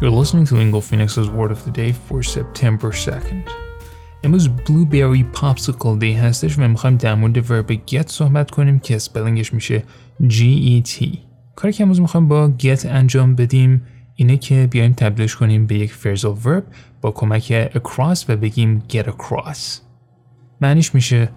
You're listening to Lingo Phoenix's Word of the Day for September 2nd. امروز بلوبری پاپسیکل دی هستش و میخوایم در مورد ورب get صحبت کنیم که سپلنگش میشه G-E-T کاری که امروز میخوایم با get انجام بدیم اینه که بیایم تبدیلش کنیم به یک phrasal verb با کمک across و بگیم get across معنیش میشه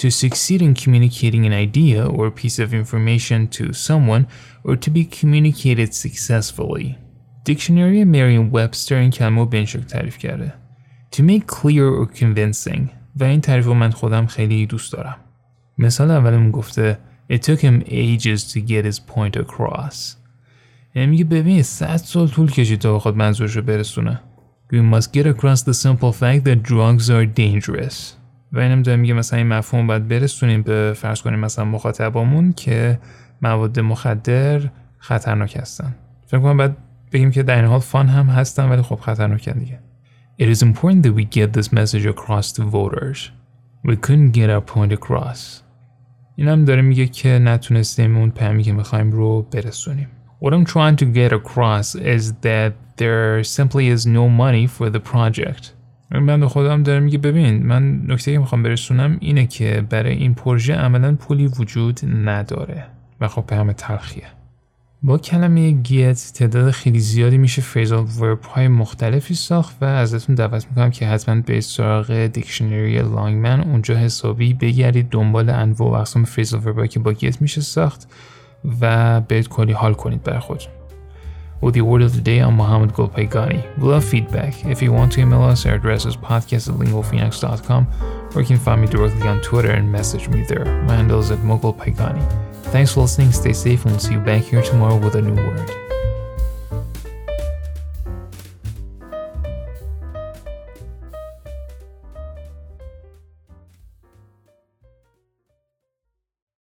to succeed in communicating an idea or piece of information to someone or to be communicated successfully. دیکشنری مریم وبستر این کلمه به این شکل تعریف کرده. To make clear or convincing و این تعریف رو من خودم خیلی دوست دارم. مثال اولم گفته It took him ages to get his point across. یعنی میگه ببین 100 سال طول کشید تا بخواد منظورش رو برسونه. We must get across the simple fact that drugs are dangerous. و اینم داره میگه مثلا این مفهوم باید برسونیم به فرض کنیم مثلا مخاطبامون که مواد مخدر خطرناک هستن فکر کنم باید بگیم که در این حال فان هم هستن ولی خب خطرناکن دیگه It is important that we get this message across to voters. We couldn't get our point across. این هم داره میگه که نتونستیم اون پیامی که می‌خوایم رو برسونیم. What I'm trying to get across is that there simply is no money for the project. من خودم داره میگه ببین من نکته که می‌خوام برسونم اینه که برای این پروژه عملا پولی وجود نداره و خب پیام تلخیه با کلمه گیت تعداد خیلی زیادی میشه فریزال ورب های مختلفی ساخت و ازتون دعوت می‌کنم که حتما به سراغ دیکشنری لانگمن اونجا حسابی بگردید دنبال انواع و اقسام فریزال ورب که با گیت میشه ساخت و بهت کلی حال کنید برای خودتون With the word of the day, I'm Mohammed Golpaigani. We love feedback. If you want to email us, our address is podcast at or you can find me directly on Twitter and message me there. My handle is at Mogul Paigani. Thanks for listening, stay safe, and we'll see you back here tomorrow with a new word.